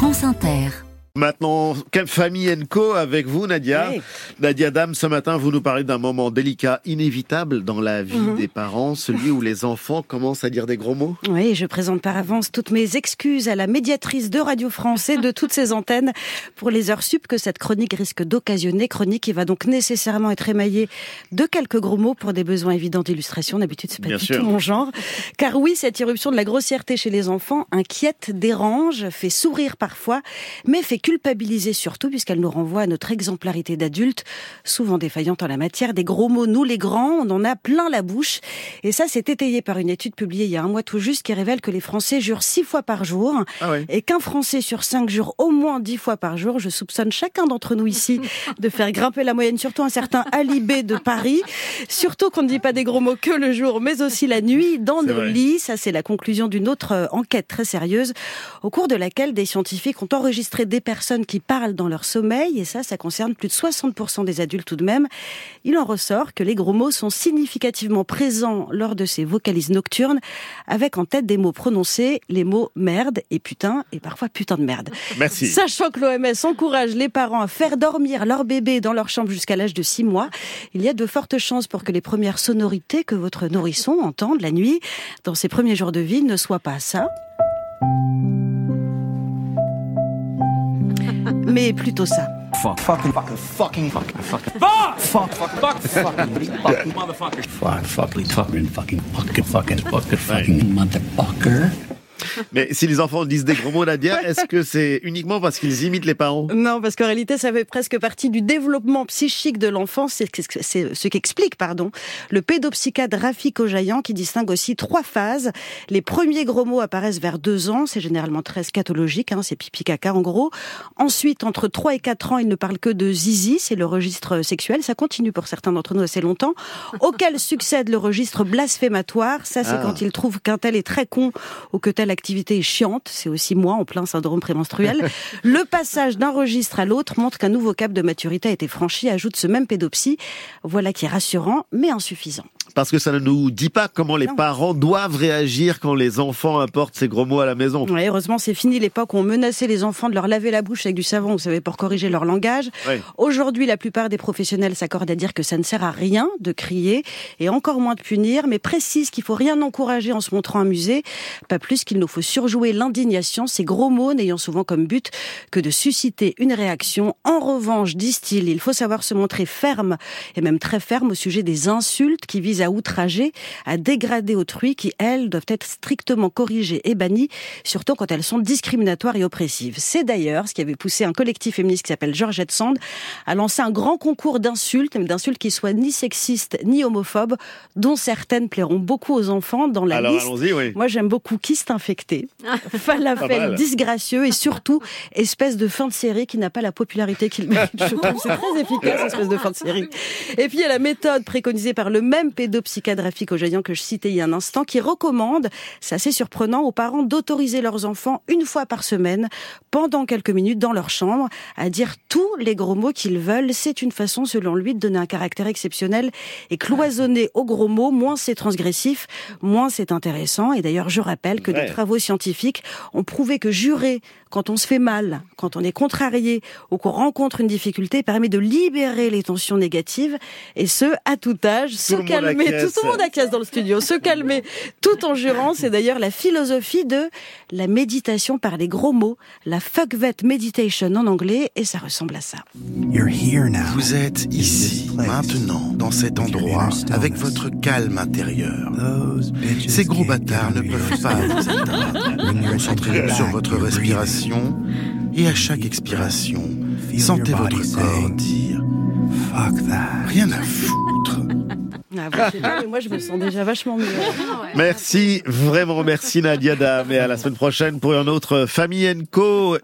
France Inter. Maintenant, famille Co avec vous, Nadia Oui. Nadia Dame, ce matin, vous nous parlez d'un moment délicat, inévitable dans la vie Mhm. des parents, celui où les enfants commencent à dire des gros mots. Oui, je présente par avance toutes mes excuses à la médiatrice de Radio France et de toutes ses antennes pour les heures sup que cette chronique risque d'occasionner. Chronique qui va donc nécessairement être émaillée de quelques gros mots pour des besoins évidents d'illustration. D'habitude, c'est pas Bien du sûr. tout mon genre. Car oui, cette irruption de la grossièreté chez les enfants inquiète, dérange, fait sourire parfois, mais fait culpabiliser surtout puisqu'elle nous renvoie à notre exemplarité d'adultes, souvent défaillante en la matière. Des gros mots, nous les grands, on en a plein la bouche. Et ça, c'est étayé par une étude publiée il y a un mois tout juste qui révèle que les Français jurent six fois par jour Ah et qu'un Français sur cinq jure au moins dix fois par jour. Je soupçonne chacun d'entre nous ici de faire grimper la moyenne, surtout un certain Ali B de Paris. Surtout qu'on ne dit pas des gros mots que le jour, mais aussi la nuit dans nos vrai. lits. Ça, c'est la conclusion d'une autre euh, enquête très sérieuse au cours de laquelle des scientifiques ont enregistré des personnes qui parlent dans leur sommeil, et ça, ça concerne plus de 60% des adultes tout de même. Il en ressort que les gros mots sont significativement présents lors de ces vocalises nocturnes, avec en tête des mots prononcés, les mots merde et putain, et parfois putain de merde. Merci. Sachant que l'OMS encourage les parents à faire dormir leur bébé dans leur chambre jusqu'à l'âge de 6 mois, il y a de fortes chances pour que les premières sonorités que votre nourrisson entende la nuit, dans ses premiers jours de vie, ne soient pas ça. Mais plutôt ça. Fuck. Fucking, fucking, fucking, fucking, fucking. Fuck! Fuck, fuck, fuck, fucking, fucking motherfucker. Fuck, fucking, fucking, fucking, fucking, fucking, fucking, fucking motherfucker. Mais si les enfants disent des gros mots, Nadia, est-ce que c'est uniquement parce qu'ils imitent les parents? Non, parce qu'en réalité, ça fait presque partie du développement psychique de l'enfant. C'est ce qu'explique, pardon, le pédopsychiatre Rafik Ojayan, qui distingue aussi trois phases. Les premiers gros mots apparaissent vers deux ans. C'est généralement très scatologique, hein, c'est pipi caca en gros. Ensuite, entre 3 et 4 ans, il ne parle que de zizi, c'est le registre sexuel. Ça continue pour certains d'entre nous assez longtemps. Auquel succède le registre blasphématoire. Ça, c'est Ah. quand il trouve qu'un tel est très con ou que telle activité est chiante. C'est aussi moi en plein syndrome prémenstruel. Le passage d'un registre à l'autre montre qu'un nouveau cap de maturité a été franchi, ajoute ce même pédopsie. Voilà qui est rassurant, mais insuffisant. Parce que ça ne nous dit pas comment les Non. parents doivent réagir quand les enfants apportent ces gros mots à la maison. Ouais, heureusement, c'est fini l'époque où on menaçait les enfants de leur laver la bouche avec du savon, vous savez, pour corriger leur langage. Ouais. Aujourd'hui, la plupart des professionnels s'accordent à dire que ça ne sert à rien de crier et encore moins de punir, mais précisent qu'il faut rien encourager en se montrant amusé, pas plus qu'il nous faut surjouer l'indignation, ces gros mots n'ayant souvent comme but que de susciter une réaction. En revanche, disent-ils, il faut savoir se montrer ferme et même très ferme au sujet des insultes qui visent à outrager, à dégrader autrui, qui elles doivent être strictement corrigées et bannies, surtout quand elles sont discriminatoires et oppressives. C'est d'ailleurs ce qui avait poussé un collectif féministe qui s'appelle Georgette Sand à lancer un grand concours d'insultes, d'insultes qui soient ni sexistes ni homophobes, dont certaines plairont beaucoup aux enfants dans la Alors liste. allons-y, oui. Moi, j'aime beaucoup kyste infecté, Pas falafel mal. disgracieux et surtout espèce de fin de série qui n'a pas la popularité qu'il mérite. Je trouve c'est très efficace, espèce de fin de série. Et puis il y a la méthode préconisée par le même pédopsychiatre Rafik Ojayan que je citais il y a un instant, qui recommande, c'est assez surprenant, aux parents d'autoriser leurs enfants une fois par semaine, pendant quelques minutes dans leur chambre, à dire tous les gros mots qu'ils veulent. C'est une façon, selon lui, de donner un caractère exceptionnel et cloisonner aux gros mots. Moins c'est transgressif, moins c'est intéressant. Et d'ailleurs, je rappelle que Ouais. des travaux scientifiques ont prouvé que jurer quand on se fait mal, quand on est contrarié ou qu'on rencontre une difficulté permet de libérer les tensions négatives et ce, à tout âge, se le monde calmer. Tout, tout le monde acquiesce dans le studio. Se calmer tout en jurant. C'est d'ailleurs la philosophie de la méditation par les gros mots, la fuck vet meditation en anglais et ça ressemble à ça. You're here now. Vous êtes ici, maintenant, dans cet endroit, avec votre calme intérieur. Ces gros can't bâtards ne peuvent pas vous atteindre. Concentrez-vous sur votre respiration et à chaque expiration, sentez votre corps dire Fuck that. rien à foutre. Ah, vous, je sais pas, mais moi, je me sens déjà vachement mieux. Merci, vraiment merci Nadia Dame et à la semaine prochaine pour un autre Famille Co.